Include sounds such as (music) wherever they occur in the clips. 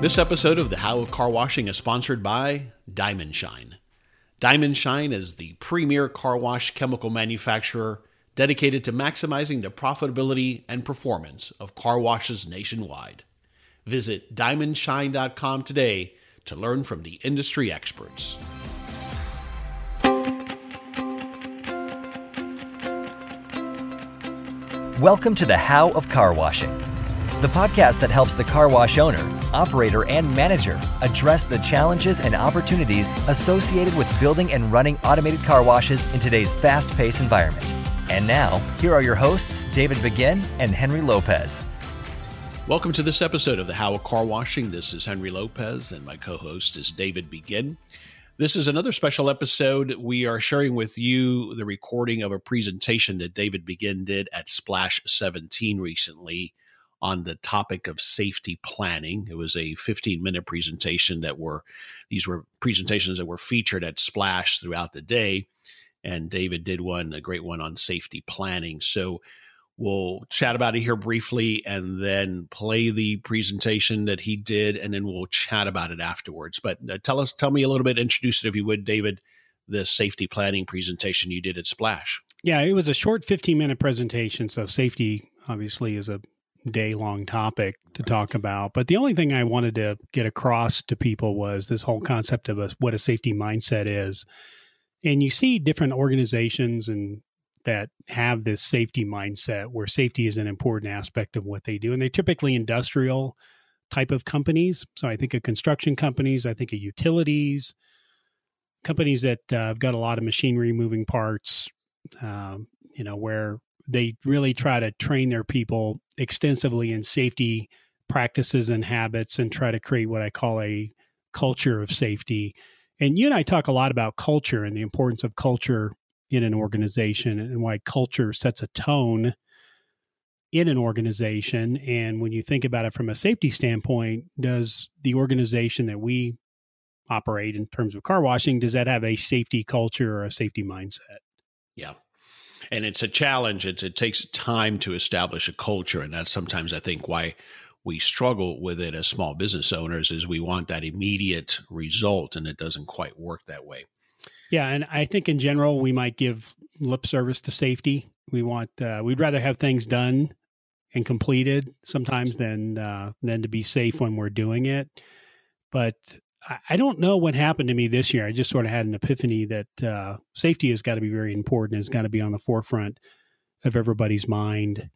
This episode of the How of Car Washing is sponsored by Diamond Shine. Diamond Shine is the premier car wash chemical manufacturer dedicated to maximizing the profitability and performance of car washes nationwide. Visit diamondshine.com today to learn from the industry experts. Welcome to the How of Car Washing, the podcast that helps the car wash owner, operator, and manager address the challenges and opportunities associated with building and running automated car washes in today's fast paced environment. And now, here are your hosts, David Begin and Henry Lopez. Welcome to this episode of the How of Car Washing. This is Henry Lopez, and my co host is David Begin. This is another special episode. We are sharing with you the recording of a presentation that David Begin did at Splash 17 recently on the topic of safety planning. It was a 15 minute presentation that were, these were presentations that were featured at Splash throughout the day. And David did one, a great one on safety planning. So We'll chat about it here briefly and then play the presentation that he did, and then we'll chat about it afterwards. But uh, tell us, tell me a little bit, introduce it if you would, David, the safety planning presentation you did at Splash. Yeah, it was a short 15 minute presentation. So, safety obviously is a day long topic to talk about. But the only thing I wanted to get across to people was this whole concept of a, what a safety mindset is. And you see different organizations and that have this safety mindset where safety is an important aspect of what they do. And they're typically industrial type of companies. So I think of construction companies, I think of utilities, companies that uh, have got a lot of machinery moving parts, um, you know, where they really try to train their people extensively in safety practices and habits and try to create what I call a culture of safety. And you and I talk a lot about culture and the importance of culture in an organization and why culture sets a tone in an organization. And when you think about it from a safety standpoint, does the organization that we operate in terms of car washing, does that have a safety culture or a safety mindset? Yeah. And it's a challenge. It's, it takes time to establish a culture. And that's sometimes, I think, why we struggle with it as small business owners is we want that immediate result and it doesn't quite work that way. Yeah, and I think in general we might give lip service to safety. We want uh, we'd rather have things done and completed sometimes than uh, than to be safe when we're doing it. But I, don't know what happened to me this year. I just sort of had an epiphany that uh, safety has got to be very important. It's got to be on the forefront of everybody's mind.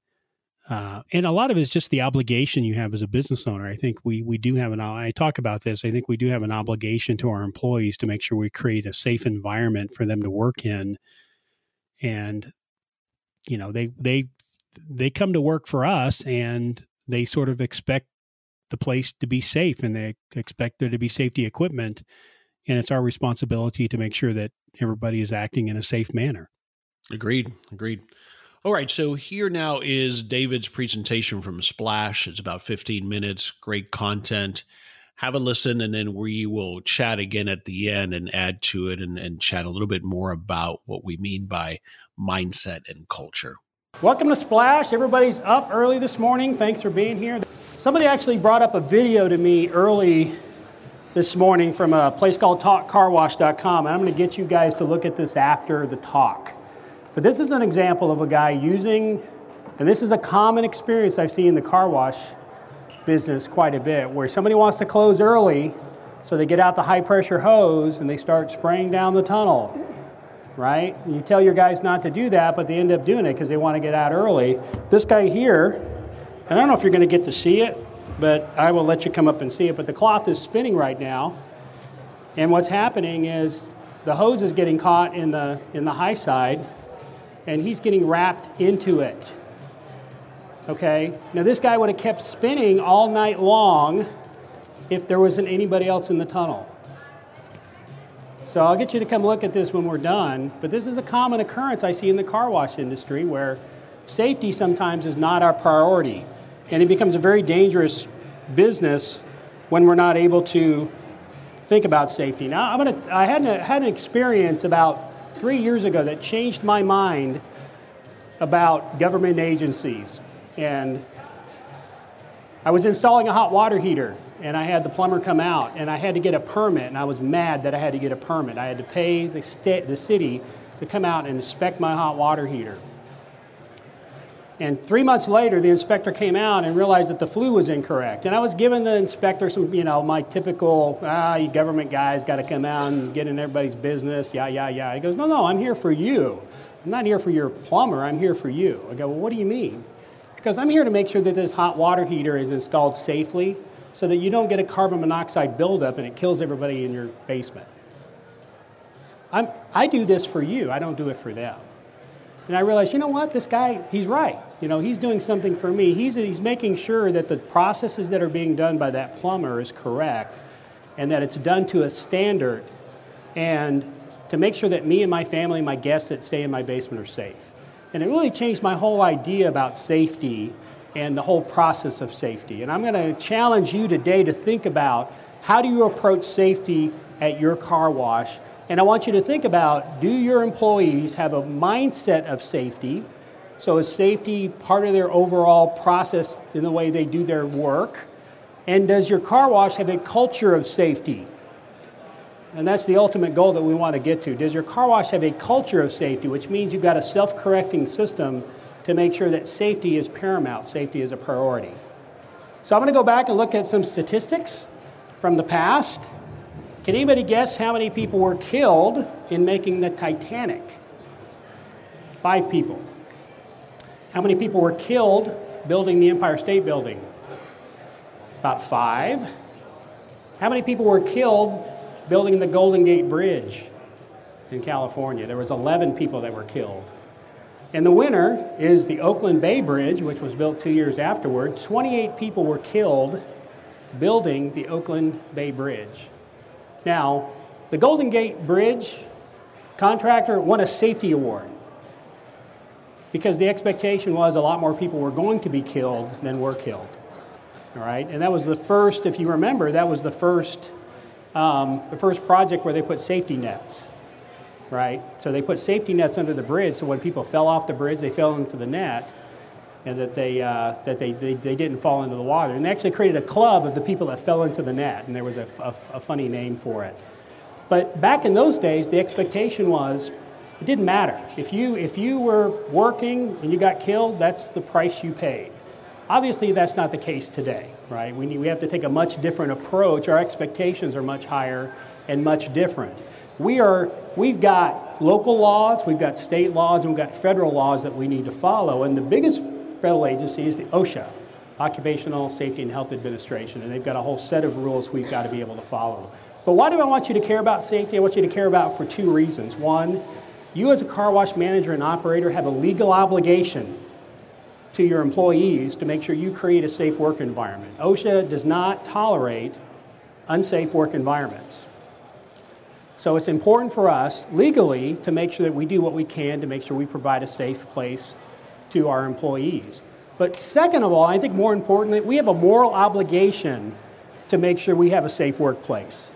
Uh, and a lot of it is just the obligation you have as a business owner. I think we we do have an. I talk about this. I think we do have an obligation to our employees to make sure we create a safe environment for them to work in. And you know, they they they come to work for us, and they sort of expect the place to be safe, and they expect there to be safety equipment. And it's our responsibility to make sure that everybody is acting in a safe manner. Agreed. Agreed. All right, so here now is David's presentation from Splash. It's about 15 minutes, great content. Have a listen, and then we will chat again at the end and add to it and, and chat a little bit more about what we mean by mindset and culture. Welcome to Splash. Everybody's up early this morning. Thanks for being here. Somebody actually brought up a video to me early this morning from a place called talkcarwash.com, and I'm going to get you guys to look at this after the talk. But this is an example of a guy using, and this is a common experience I've seen in the car wash business quite a bit, where somebody wants to close early, so they get out the high pressure hose and they start spraying down the tunnel, right? And you tell your guys not to do that, but they end up doing it because they want to get out early. This guy here, and I don't know if you're going to get to see it, but I will let you come up and see it. But the cloth is spinning right now, and what's happening is the hose is getting caught in the in the high side and he's getting wrapped into it. Okay? Now, this guy would have kept spinning all night long if there wasn't anybody else in the tunnel. So I'll get you to come look at this when we're done. But this is a common occurrence I see in the car wash industry where safety sometimes is not our priority. And it becomes a very dangerous business when we're not able to think about safety. Now, I'm gonna, I had, a, had an experience about three years ago that changed my mind about government agencies. And I was installing a hot water heater and I had the plumber come out, and I had to get a permit, and I was mad that I had to get a permit. I had to pay the, sta- the city to come out and inspect my hot water heater. And three months later, the inspector came out and realized that the flue was incorrect. And I was giving the inspector some, you know, my typical, ah, you government guys got to come out and get in everybody's business, yeah, yeah, yeah. He goes, no, no, I'm here for you. I'm not here for your plumber, I'm here for you. I go, well, what do you mean? Because I'm here to make sure that this hot water heater is installed safely so that you don't get a carbon monoxide buildup and it kills everybody in your basement. I'm, I do this for you, I don't do it for them. And I realized, you know what, this guy, he's right. You know, he's doing something for me. He's, he's making sure that the processes that are being done by that plumber is correct and that it's done to a standard and to make sure that me and my family, and my guests that stay in my basement are safe. And it really changed my whole idea about safety and the whole process of safety. And I'm going to challenge you today to think about how do you approach safety at your car wash and I want you to think about do your employees have a mindset of safety? So, is safety part of their overall process in the way they do their work? And does your car wash have a culture of safety? And that's the ultimate goal that we want to get to. Does your car wash have a culture of safety, which means you've got a self correcting system to make sure that safety is paramount, safety is a priority? So, I'm going to go back and look at some statistics from the past can anybody guess how many people were killed in making the Titanic? Five people. How many people were killed building the Empire State Building? About five. How many people were killed building the Golden Gate Bridge in California? There was 11 people that were killed. And the winner is the Oakland Bay Bridge, which was built two years afterward. 28 people were killed building the Oakland Bay Bridge. Now, the Golden Gate Bridge contractor won a safety award because the expectation was a lot more people were going to be killed than were killed. All right, and that was the first, if you remember, that was the first, um, the first project where they put safety nets. Right, so they put safety nets under the bridge, so when people fell off the bridge, they fell into the net, and that they uh, that they, they, they didn't fall into the water. And they actually created a club of the people that fell into the net, and there was a, a, a funny name for it. But back in those days, the expectation was it didn't matter. If you, if you were working and you got killed, that's the price you paid. Obviously, that's not the case today, right? We, need, we have to take a much different approach. Our expectations are much higher and much different. We are, we've got local laws, we've got state laws, and we've got federal laws that we need to follow. And the biggest federal agency is the OSHA, Occupational Safety and Health Administration, and they've got a whole set of rules we've got to be able to follow. But why do I want you to care about safety? I want you to care about for two reasons. One, you as a car wash manager and operator have a legal obligation to your employees to make sure you create a safe work environment. OSHA does not tolerate unsafe work environments. So it's important for us legally to make sure that we do what we can to make sure we provide a safe place to our employees. But second of all, I think more importantly, we have a moral obligation to make sure we have a safe workplace.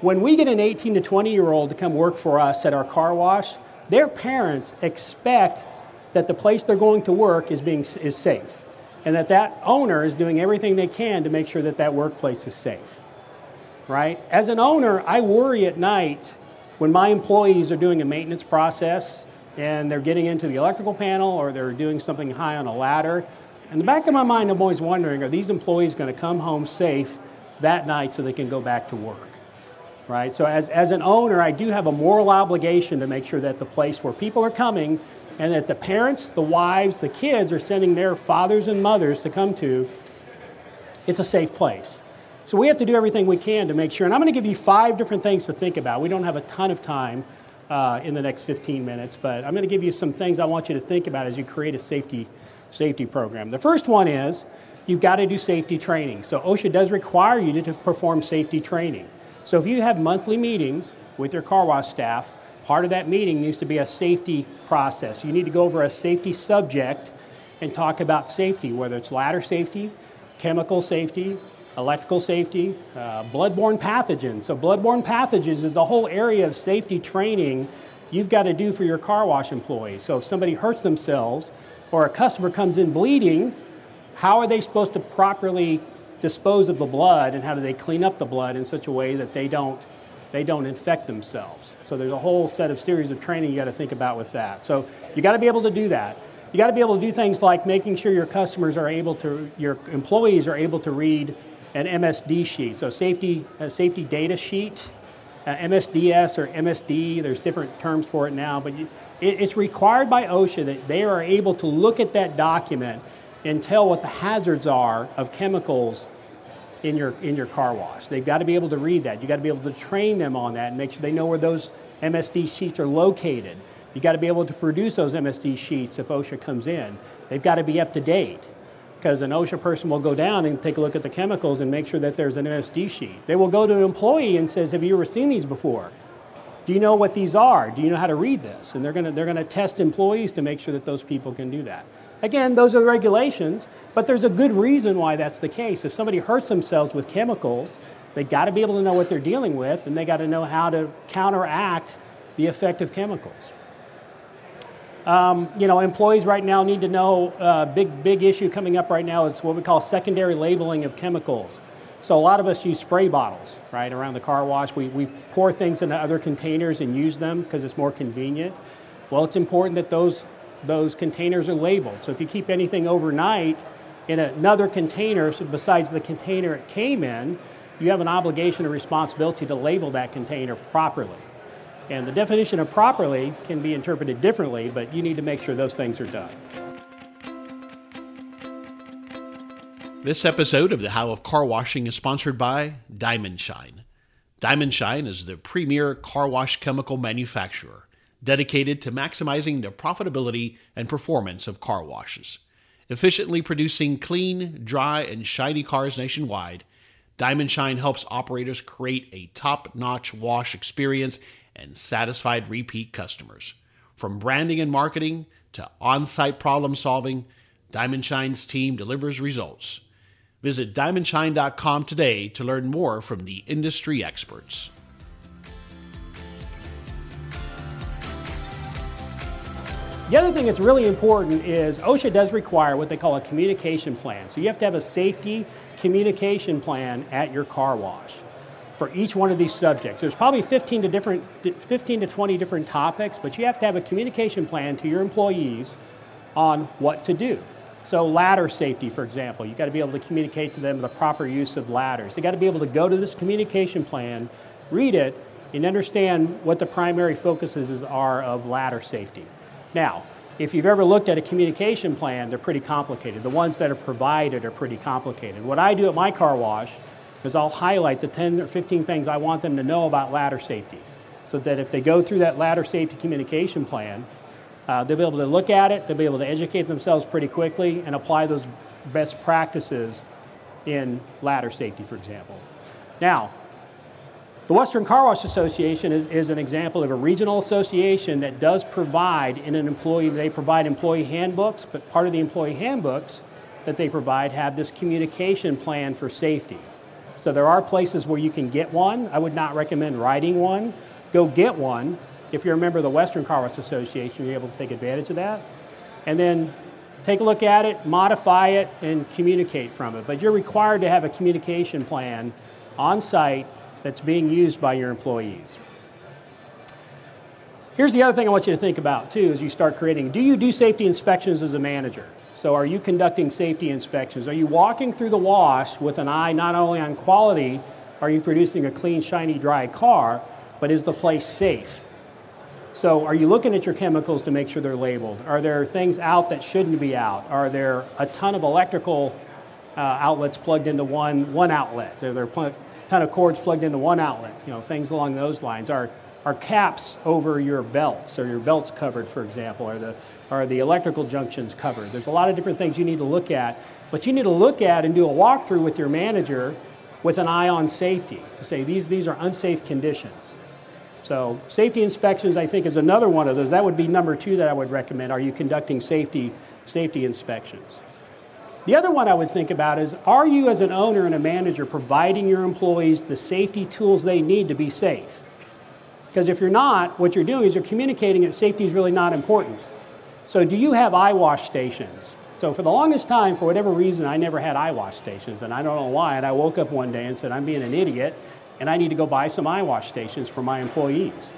When we get an 18 to 20 year old to come work for us at our car wash, their parents expect that the place they're going to work is, being, is safe and that that owner is doing everything they can to make sure that that workplace is safe. Right? As an owner, I worry at night when my employees are doing a maintenance process and they're getting into the electrical panel or they're doing something high on a ladder. In the back of my mind, I'm always wondering are these employees going to come home safe that night so they can go back to work? Right? So, as, as an owner, I do have a moral obligation to make sure that the place where people are coming and that the parents, the wives, the kids are sending their fathers and mothers to come to, it's a safe place. So, we have to do everything we can to make sure. And I'm going to give you five different things to think about. We don't have a ton of time uh, in the next 15 minutes, but I'm going to give you some things I want you to think about as you create a safety, safety program. The first one is you've got to do safety training. So OSHA does require you to, to perform safety training. So if you have monthly meetings with your car wash staff, part of that meeting needs to be a safety process. You need to go over a safety subject and talk about safety, whether it's ladder safety, chemical safety, electrical safety, uh, bloodborne pathogens. So, bloodborne pathogens is the whole area of safety training you've got to do for your car wash employees. So, if somebody hurts themselves or a customer comes in bleeding, how are they supposed to properly dispose of the blood and how do they clean up the blood in such a way that they don't, they don't infect themselves. So there's a whole set of series of training you got to think about with that. So you got to be able to do that. You got to be able to do things like making sure your customers are able to, your employees are able to read an MSD sheet, so safety, safety data sheet, uh, MSDS or MSD, there's different terms for it now, but you, it, it's required by OSHA that they are able to look at that document and tell what the hazards are of chemicals in your, in your car wash. They've got to be able to read that. You've got to be able to train them on that and make sure they know where those MSD sheets are located. You've got to be able to produce those MSD sheets if OSHA comes in. They've got to be up to date because an OSHA person will go down and take a look at the chemicals and make sure that there's an MSD sheet. They will go to an employee and says, "Have you ever seen these before? Do you know what these are? Do you know how to read this?" And they're going to they're going to test employees to make sure that those people can do that. Again, those are the regulations, but there's a good reason why that's the case. If somebody hurts themselves with chemicals, they got to be able to know what they're dealing with, and they got to know how to counteract the effect of chemicals. Um, you know, employees right now need to know a uh, big, big issue coming up right now is what we call secondary labeling of chemicals. So a lot of us use spray bottles, right, around the car wash. We, we pour things into other containers and use them because it's more convenient. Well, it's important that those, those containers are labeled. So if you keep anything overnight in another container besides the container it came in, you have an obligation or responsibility to label that container properly. And the definition of properly can be interpreted differently, but you need to make sure those things are done. This episode of the How of Car Washing is sponsored by Diamond Shine. Diamond Shine is the premier car wash chemical manufacturer dedicated to maximizing the profitability and performance of car washes. Efficiently producing clean, dry, and shiny cars nationwide, Diamond Shine helps operators create a top notch wash experience and satisfied repeat customers. From branding and marketing to on site problem solving, Diamond Shine's team delivers results. Visit diamondshine.com today to learn more from the industry experts. The other thing that's really important is OSHA does require what they call a communication plan. So you have to have a safety communication plan at your car wash for each one of these subjects. There's probably 15 to, different, 15 to 20 different topics, but you have to have a communication plan to your employees on what to do. So ladder safety, for example, you've got to be able to communicate to them the proper use of ladders. They've got to be able to go to this communication plan, read it, and understand what the primary focuses are of ladder safety. Now, if you've ever looked at a communication plan, they're pretty complicated. The ones that are provided are pretty complicated. What I do at my car wash is I'll highlight the 10 or 15 things I want them to know about ladder safety so that if they go through that ladder safety communication plan, uh, they'll be able to look at it, they'll be able to educate themselves pretty quickly and apply those best practices in ladder safety, for example. Now, the Western Car Wash Association is, is, an example of a regional association that does provide in an employee, they provide employee handbooks, but part of the employee handbooks that they provide have this communication plan for safety. So there are places where you can get one. I would not recommend writing one. Go get one. If you're a member of the Western Car Wash Association, you're able to take advantage of that. And then take a look at it, modify it, and communicate from it. But you're required to have a communication plan on site that's being used by your employees. Here's the other thing I want you to think about too as you start creating. Do you do safety inspections as a manager? So, are you conducting safety inspections? Are you walking through the wash with an eye not only on quality, are you producing a clean, shiny, dry car, but is the place safe? So, are you looking at your chemicals to make sure they're labeled? Are there things out that shouldn't be out? Are there a ton of electrical uh, outlets plugged into one, one outlet? Are there a ton of cords plugged into one outlet? You know, things along those lines. Are, are caps over your belts? or your belts covered, for example? Are the, are the electrical junctions covered? There's a lot of different things you need to look at, but you need to look at and do a walkthrough with your manager with an eye on safety to say these, these are unsafe conditions. So safety inspections, I think, is another one of those. That would be number two that I would recommend. Are you conducting safety, safety inspections? The other one I would think about is, are you as an owner and a manager providing your employees the safety tools they need to be safe? Because if you're not, what you're doing is you're communicating that safety is really not important. So, do you have eye wash stations? So for the longest time, for whatever reason, I never had eye wash stations, and I don't know why. And I woke up one day and said, I'm being an idiot, and I need to go buy some eye wash stations for my employees.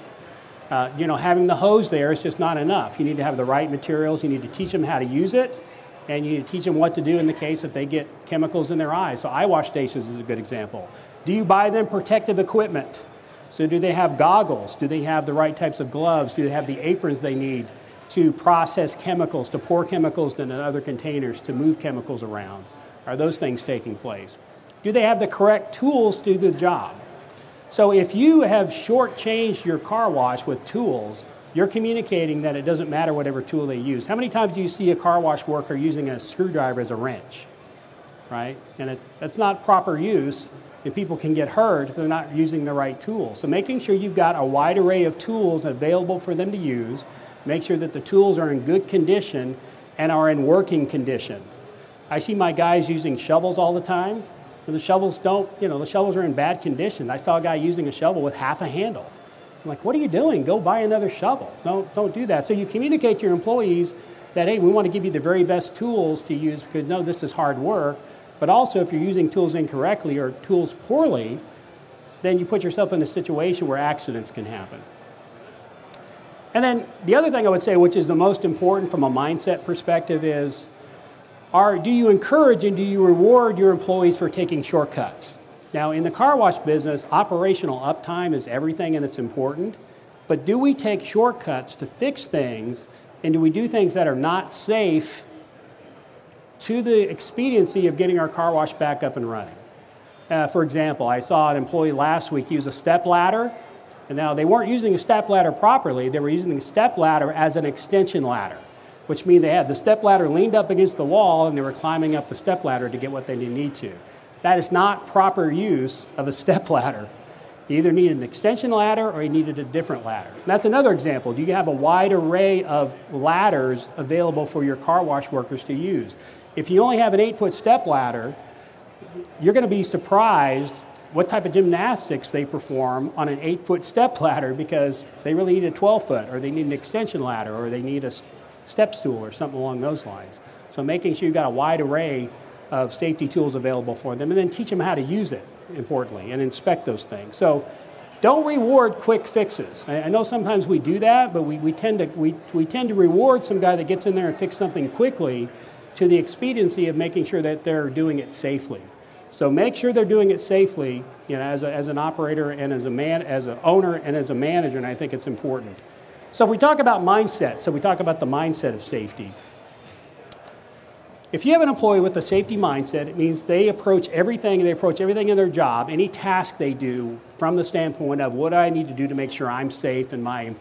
Uh, you know, having the hose there is just not enough. You need to have the right materials. You need to teach them how to use it, and you teach them what to do in the case if they get chemicals in their eyes. So eye wash stations is a good example. Do you buy them protective equipment? So do they have goggles? Do they have the right types of gloves? Do they have the aprons they need to process chemicals, to pour chemicals into other containers, to move chemicals around? Are those things taking place? Do they have the correct tools to do the job? So if you have shortchanged your car wash with tools, you're communicating that it doesn't matter whatever tool they use. How many times do you see a car wash worker using a screwdriver as a wrench? Right? And it's, that's not proper use, and people can get hurt if they're not using the right tool. So making sure you've got a wide array of tools available for them to use, make sure that the tools are in good condition and are in working condition. I see my guys using shovels all the time. And the shovels don't, you know, the shovels are in bad condition. I saw a guy using a shovel with half a handle. I'm like, what are you doing? Go buy another shovel. Don't, don't do that. So you communicate to your employees that, hey, we want to give you the very best tools to use because, no, this is hard work. But also, if you're using tools incorrectly or tools poorly, then you put yourself in a situation where accidents can happen. And then the other thing I would say, which is the most important from a mindset perspective, is are, do you encourage and do you reward your employees for taking shortcuts? Now, in the car wash business, operational uptime is everything and it's important. But do we take shortcuts to fix things and do we do things that are not safe to the expediency of getting our car wash back up and running? Uh, for example, I saw an employee last week use a step ladder, and now they weren't using a step ladder properly, they were using the step ladder as an extension ladder which means they had the step ladder leaned up against the wall and they were climbing up the step ladder to get what they need to. That is not proper use of a step (laughs) ladder. You either need an extension ladder or you needed a different ladder. And that's another example. Do you have a wide array of ladders available for your car wash workers to use. If you only have an eight foot step ladder, you're going to be surprised what type of gymnastics they perform on an eight foot step ladder because they really need a 12 foot or they need an extension ladder or they need a step stool or something along those lines. So making sure you've got a wide array of safety tools available for them and then teach them how to use it, importantly, and inspect those things. So don't reward quick fixes. I, I know sometimes we do that, but we, we, tend to, we, we tend to reward some guy that gets in there and fix something quickly to the expediency of making sure that they're doing it safely. So make sure they're doing it safely, you know, as, a, as an operator and as a man, as an owner and as a manager, and I think it's important. So if we talk about mindset, so we talk about the mindset of safety. If you have an employee with a safety mindset, it means they approach everything, and they approach everything in their job, any task they do from the standpoint of what I need to do to make sure I'm safe and my,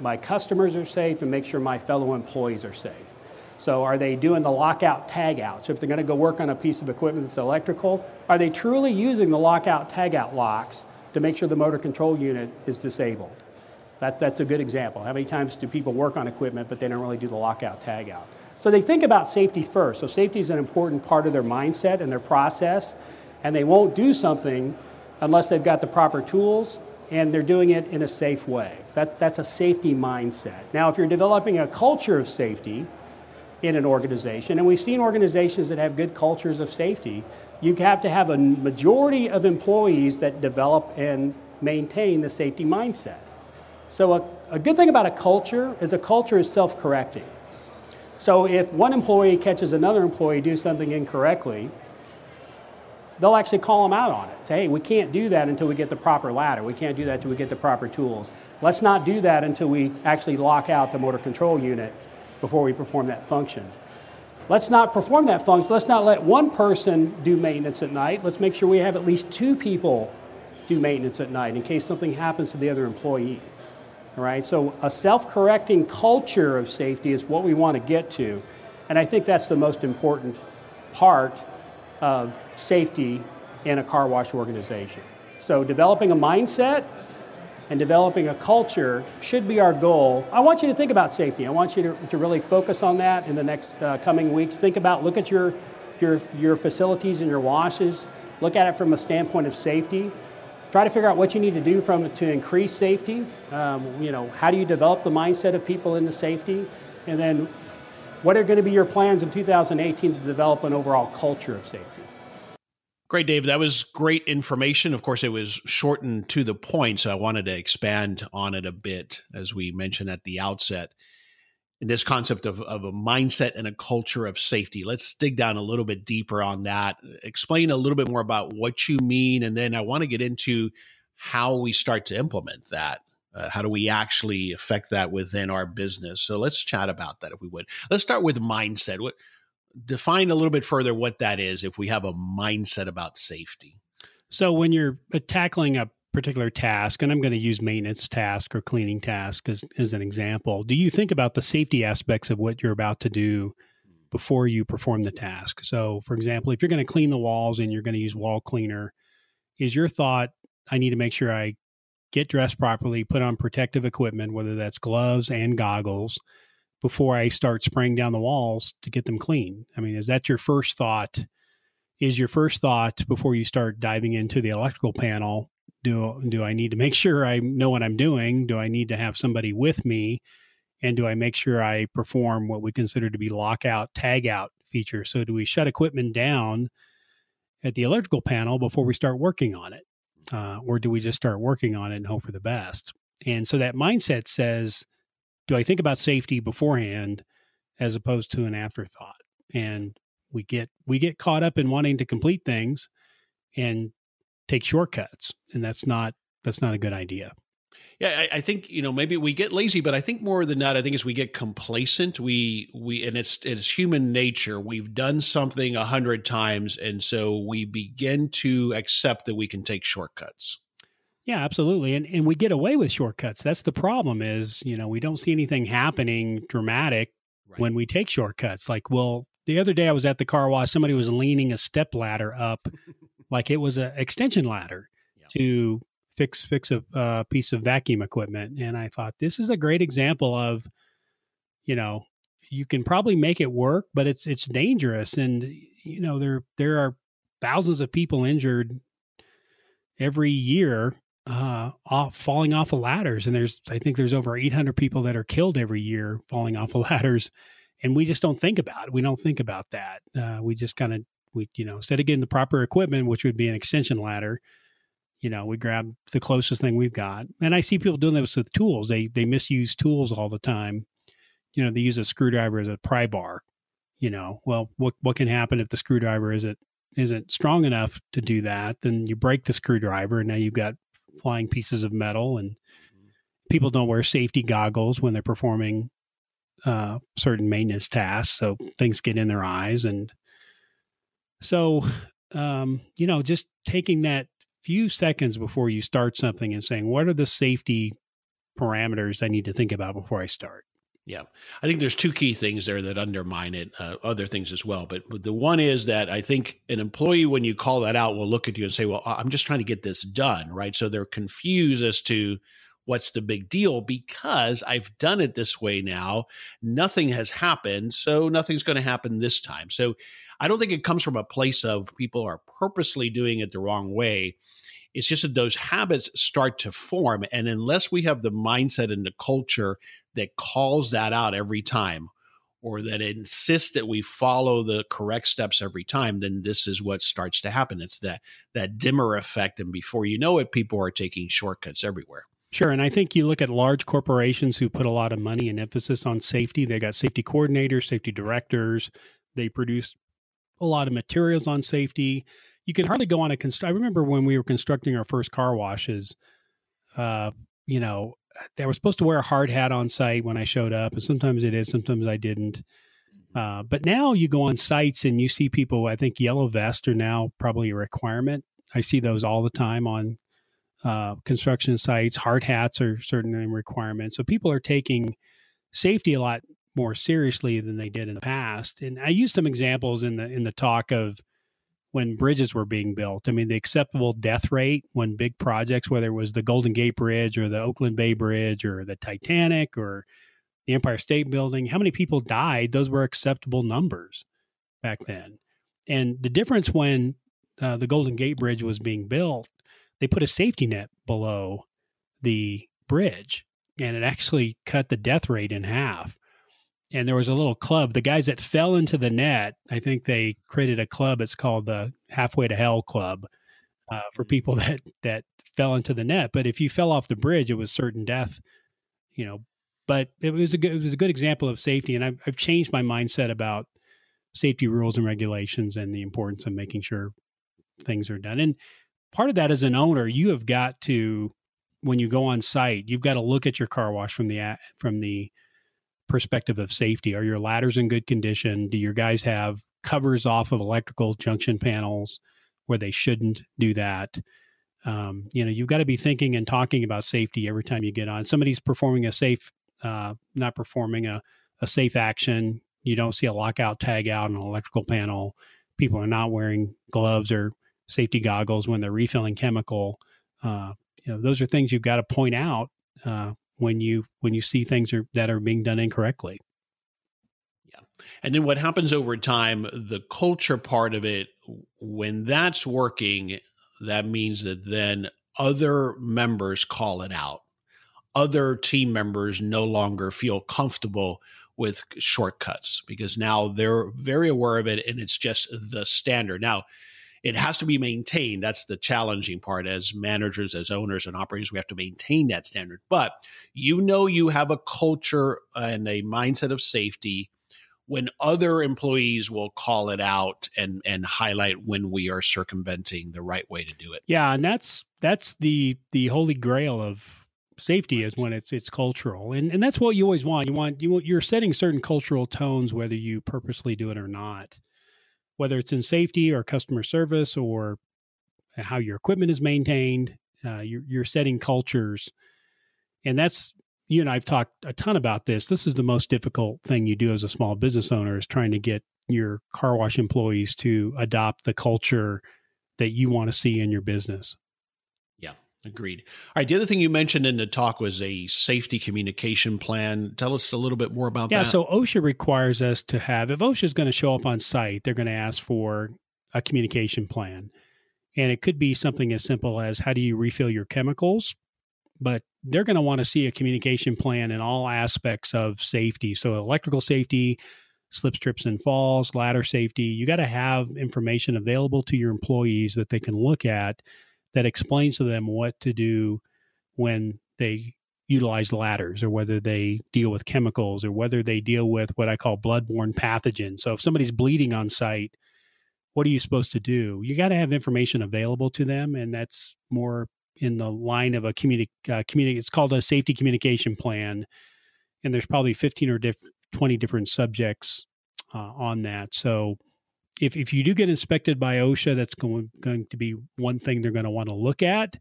my customers are safe and make sure my fellow employees are safe. So are they doing the lockout tagout? So if they're going to go work on a piece of equipment that's electrical, are they truly using the lockout tagout locks to make sure the motor control unit is disabled? That, that's a good example. How many times do people work on equipment but they don't really do the lockout tagout? So they think about safety first. So safety is an important part of their mindset and their process, and they won't do something unless they've got the proper tools and they're doing it in a safe way. That's, that's a safety mindset. Now, if you're developing a culture of safety in an organization, and we've seen organizations that have good cultures of safety, you have to have a majority of employees that develop and maintain the safety mindset. So, a, a good thing about a culture is a culture is self correcting. So, if one employee catches another employee do something incorrectly, they'll actually call them out on it. Say, hey, we can't do that until we get the proper ladder. We can't do that until we get the proper tools. Let's not do that until we actually lock out the motor control unit before we perform that function. Let's not perform that function. Let's not let one person do maintenance at night. Let's make sure we have at least two people do maintenance at night in case something happens to the other employee. Right, So a self-correcting culture of safety is what we want to get to. And I think that's the most important part of safety in a car wash organization. So developing a mindset and developing a culture should be our goal. I want you to think about safety. I want you to, to really focus on that in the next uh, coming weeks. Think about, look at your, your, your facilities and your washes. Look at it from a standpoint of safety try to figure out what you need to do from to increase safety. Um, you know, how do you develop the mindset of people into safety, and then what are going to be your plans in 2018 to develop an overall culture of safety? Great, Dave. That was great information. Of course, it was shortened to the point, so I wanted to expand on it a bit, as we mentioned at the outset. This concept of, of a mindset and a culture of safety. Let's dig down a little bit deeper on that. Explain a little bit more about what you mean, and then I want to get into how we start to implement that. Uh, how do we actually affect that within our business? So let's chat about that if we would. Let's start with mindset. What define a little bit further what that is if we have a mindset about safety. So when you're uh, tackling a particular task, and I'm going to use maintenance task or cleaning task as, as an example, do you think about the safety aspects of what you're about to do before you perform the task? So, for example, if you're going to clean the walls and you're going to use wall cleaner, is your thought, I need to make sure I get dressed properly, put on protective equipment, whether that's gloves and goggles, before I start spraying down the walls to get them clean? I mean, is that your first thought? Is your first thought before you start diving into the electrical panel? Do do I need to make sure I know what I'm doing? Do I need to have somebody with me? And do I make sure I perform what we consider to be lockout, tag out feature? So do we shut equipment down at the electrical panel before we start working on it? Uh, or do we just start working on it and hope for the best? And so that mindset says, do I think about safety beforehand as opposed to an afterthought? And we get we get caught up in wanting to complete things and take shortcuts, and that's not that's not a good idea. Yeah, I, I, think you know maybe we get lazy, but I think more than that, I think is we get complacent. We we and it's it's human nature. We've done something a hundred times, and so we begin to accept that we can take shortcuts. Yeah, absolutely. And and we get away with shortcuts. That's the problem is, you know, we don't see anything happening dramatic right. when we take shortcuts. Like, well, the other day I was at the car wash, somebody was leaning a step ladder up (laughs) like it was an extension ladder yeah. to fix fix a uh, piece of vacuum equipment. And I thought this is a great example of, you know, you can probably make it work, but it's it's dangerous. And you know, there there are thousands of people injured every year uh, off falling off of ladders, and there's I think there's over 800 people that are killed every year falling off of (laughs) ladders, and we just don't think about it. We don't think about that. Uh, we just kind of we you know instead of getting the proper equipment, which would be an extension ladder, you know we grab the closest thing we've got. And I see people doing this with tools. They they misuse tools all the time. You know they use a screwdriver as a pry bar. You know, well, what what can happen if the screwdriver isn't isn't strong enough to do that? Then you break the screwdriver, and now you've got flying pieces of metal, and people don't wear safety goggles when they're performing uh, certain maintenance tasks, so things get in their eyes, and so um, you know, just taking that few seconds before you start something and saying, "What are the safety parameters I need to think about before I start?" Yeah, I think there's two key things there that undermine it. Uh, other things as well, but the one is that I think an employee, when you call that out, will look at you and say, "Well, I'm just trying to get this done," right? So they're confused as to what's the big deal because I've done it this way now. Nothing has happened, so nothing's going to happen this time. So I don't think it comes from a place of people are purposely doing it the wrong way. It's just that those habits start to form. And unless we have the mindset and the culture that calls that out every time or that insists that we follow the correct steps every time, then this is what starts to happen. It's that that dimmer effect, and before you know it, people are taking shortcuts everywhere. Sure, and I think you look at large corporations who put a lot of money and emphasis on safety. They got safety coordinators, safety directors. They produce a lot of materials on safety. You can hardly go on a const- I remember when we were constructing our first car washes. Uh, you know, they were supposed to wear a hard hat on site when I showed up, and sometimes it is, sometimes I didn't. Mm-hmm. Uh, but now you go on sites and you see people. I think yellow vests are now probably a requirement. I see those all the time on uh, construction sites. Hard hats are certainly a requirement. So people are taking safety a lot more seriously than they did in the past. And I used some examples in the in the talk of when bridges were being built. I mean, the acceptable death rate when big projects, whether it was the Golden Gate Bridge or the Oakland Bay Bridge or the Titanic or the Empire State Building, how many people died? Those were acceptable numbers back then. And the difference when uh, the Golden Gate Bridge was being built, they put a safety net below the bridge and it actually cut the death rate in half. and there was a little club. The guys that fell into the net, I think they created a club. It's called the Halfway to Hell Club uh, for mm-hmm. people (laughs) that that fell into the net. But if you fell off the bridge, it was certain death. You know, but it was a good it was a good example of safety, and I've, I've changed my mindset about safety rules and regulations and the importance of making sure things are done. And part of that as an owner, you have got to when you go on site, you've got to look at your car wash from the from the perspective of safety. Are your ladders in good condition? Do your guys have covers off of electrical junction panels where they shouldn't do that? Um, you know, you've got to be thinking and talking about safety every time you get on. Somebody's performing a safe, uh, not performing a, a safe action. You don't see a lockout tag out on an electrical panel. People are not wearing gloves or safety goggles when they're refilling chemical. Uh, you know, those are things you've got to point out uh, when you when you see things are, that are being done incorrectly. Yeah, and then what happens over time? The culture part of it, when that's working, that means that then other members call it out. Other team members no longer feel comfortable with shortcuts because now they're very aware of it and it's just the standard. Now, it has to be maintained. That's the challenging part as managers, as owners and operators. We have to maintain that standard. But you know, you have a culture and a mindset of safety when other employees will call it out and and highlight when we are circumventing the right way to do it. Yeah, and that's that's the the holy grail of safety is when it's it's cultural and and that's what you always want you want you want, you're setting certain cultural tones whether you purposely do it or not whether it's in safety or customer service or how your equipment is maintained. Uh, you're, you're setting cultures. And that's, you and I've talked a ton about this. This is the most difficult thing you do as a small business owner is trying to get your car wash employees to adopt the culture that you want to see in your business. Agreed. All right. The other thing you mentioned in the talk was a safety communication plan. Tell us a little bit more about yeah, that. Yeah. So OSHA requires us to have, if OSHA is going to show up on site, they're going to ask for a communication plan. And it could be something as simple as how do you refill your chemicals? But they're going to want to see a communication plan in all aspects of safety. So, electrical safety, slip strips and falls, ladder safety. You got to have information available to your employees that they can look at that explains to them what to do when they utilize ladders or whether they deal with chemicals or whether they deal with what I call bloodborne pathogens. So if somebody's bleeding on site, what are you supposed to do? You got to have information available to them, and that's more in the line of a community. Uh, communi- it's called a safety communication plan, and there's probably 15 or diff- 20 different subjects uh, on that. So if, if you do get inspected by OSHA, that's going, going to be one thing they're going to want to look at.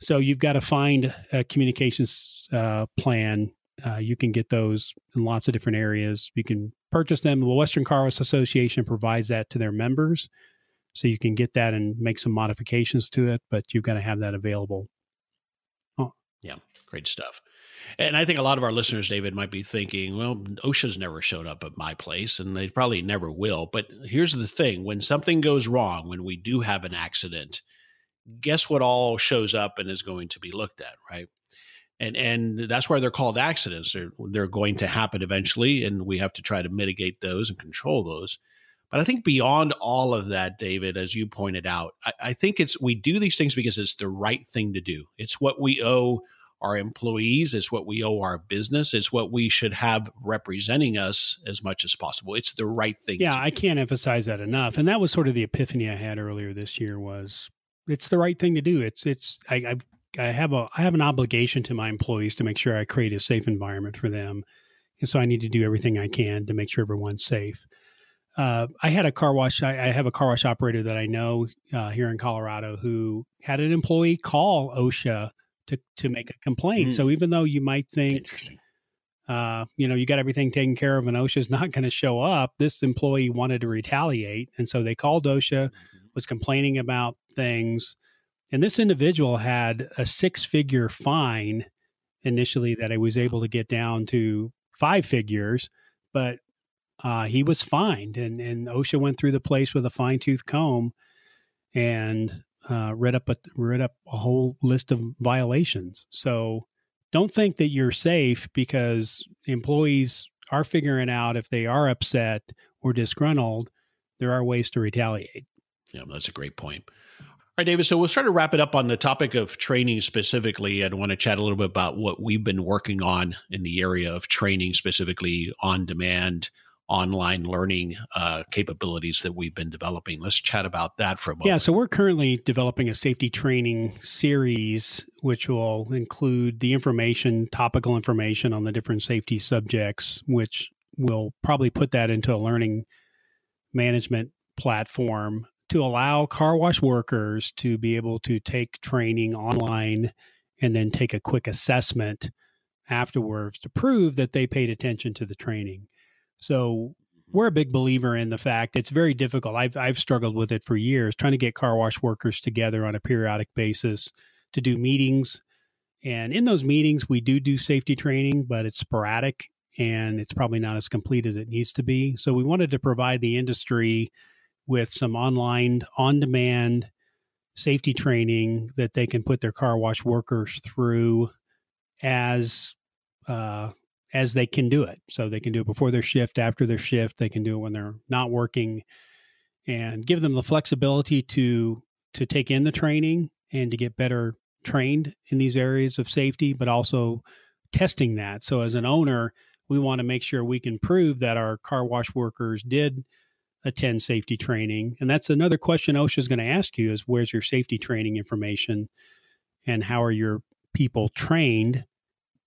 So you've got to find a communications uh, plan. Uh, you can get those in lots of different areas. You can purchase them. The Western Car Wash Association provides that to their members. So you can get that and make some modifications to it, but you've got to have that available. Oh. Yeah, great stuff. And I think a lot of our listeners, David, might be thinking, well, OSHA's never showed up at my place, and they probably never will. But here's the thing when something goes wrong, when we do have an accident, guess what all shows up and is going to be looked at, right? And and that's why they're called accidents. They're they're going to happen eventually, and we have to try to mitigate those and control those. But I think beyond all of that, David, as you pointed out, I, I think it's we do these things because it's the right thing to do. It's what we owe our employees. It's what we owe our business. It's what we should have representing us as much as possible. It's the right thing. Yeah, I can't emphasize that enough. And that was sort of the epiphany I had earlier this year was it's the right thing to do. It's it's I I, I have a I have an obligation to my employees to make sure I create a safe environment for them. And so I need to do everything I can to make sure everyone's safe. Uh, I had a car wash. I, I, have a car wash operator that I know uh, here in Colorado who had an employee call OSHA to to make a complaint. Mm. So even though you might think, uh, you know, you got everything taken care of and OSHA's not going to show up, this employee wanted to retaliate, and so they called OSHA, mm-hmm. was complaining about things, and this individual had a six figure fine initially that I was able to get down to five figures, but uh, he was fined, and and OSHA went through the place with a fine tooth comb, and uh, read up a read up a whole list of violations. So don't think that you're safe because employees are figuring out if they are upset or disgruntled, there are ways to retaliate. Yeah, that's a great point. All right, David. So we'll start to wrap it up on the topic of training specifically. I want to chat a little bit about what we've been working on in the area of training, specifically on demand online learning uh, capabilities that we've been developing. Let's chat about that for a moment. Yeah, so we're currently developing a safety training series, which will include the information, topical information on the different safety subjects, which will probably put that into a learning management platform to allow car wash workers to be able to take training online and then take a quick assessment afterwards to prove that they paid attention to the training. So we're a big believer in the fact it's very difficult. I've I've struggled with it for years trying to get car wash workers together on a periodic basis to do meetings. And in those meetings, we do do safety training, but it's sporadic and it's probably not as complete as it needs to be. So we wanted to provide the industry with some online, on demand safety training that they can put their car wash workers through as uh, as they can do it. So they can do it before their shift, after their shift. They can do it when they're not working, and give them the flexibility to to take in the training and to get better trained in these areas of safety, but also testing that. So as an owner, we want to make sure we can prove that our car wash workers did attend safety training. And that's another question OSHA is going to ask you is where's your safety training information and how are your people trained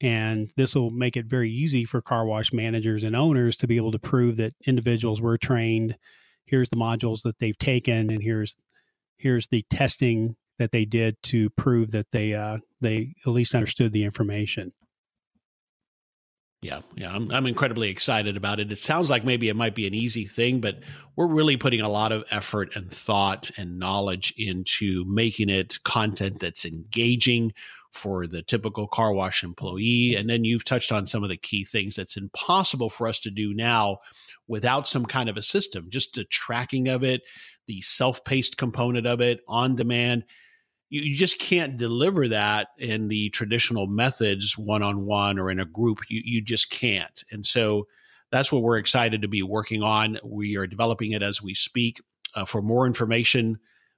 and this will make it very easy for car wash managers and owners to be able to prove that individuals were trained. Here's the modules that they've taken, and here's here's the testing that they did to prove that they uh, they at least understood the information. Yeah, yeah, I'm I'm incredibly excited about it. It sounds like maybe it might be an easy thing, but we're really putting a lot of effort and thought and knowledge into making it content that's engaging for the typical car wash employee. And then you've touched on some of the key things that's impossible for us to do now without some kind of a system, just the tracking of it, the self paced component of it, on demand. You, you just can't deliver that in the traditional methods one on one or in a group. You, you just can't. And so that's what we're excited to be working on. We are developing it as we speak. Uh, for more information,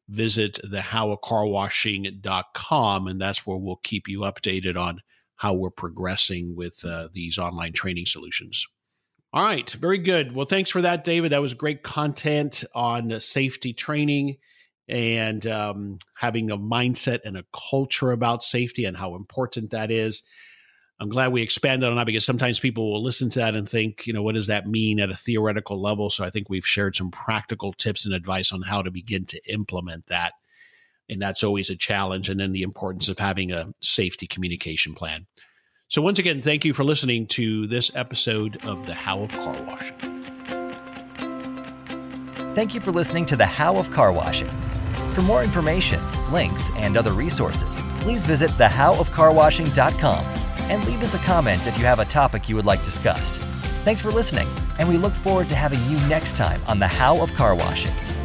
visit thehowofcarwashing.com, and that's where we'll keep you updated on how we're progressing with uh, these online training solutions. All right, very good. Well, thanks for that, David. That was great content on safety training and um, having a mindset and a culture about safety and how important that is. I'm glad we expanded on that because sometimes people will listen to that and think, you know, what does that mean at a theoretical level? So I think we've shared some practical tips and advice on how to begin to implement that. And that's always a challenge. And then the importance of having a safety communication plan. So, once again, thank you for listening to this episode of The How of Car Washing. Thank you for listening to The How of Car Washing. For more information, links, and other resources, please visit thehowofcarwashing.com and leave us a comment if you have a topic you would like discussed. Thanks for listening, and we look forward to having you next time on The How of Car Washing.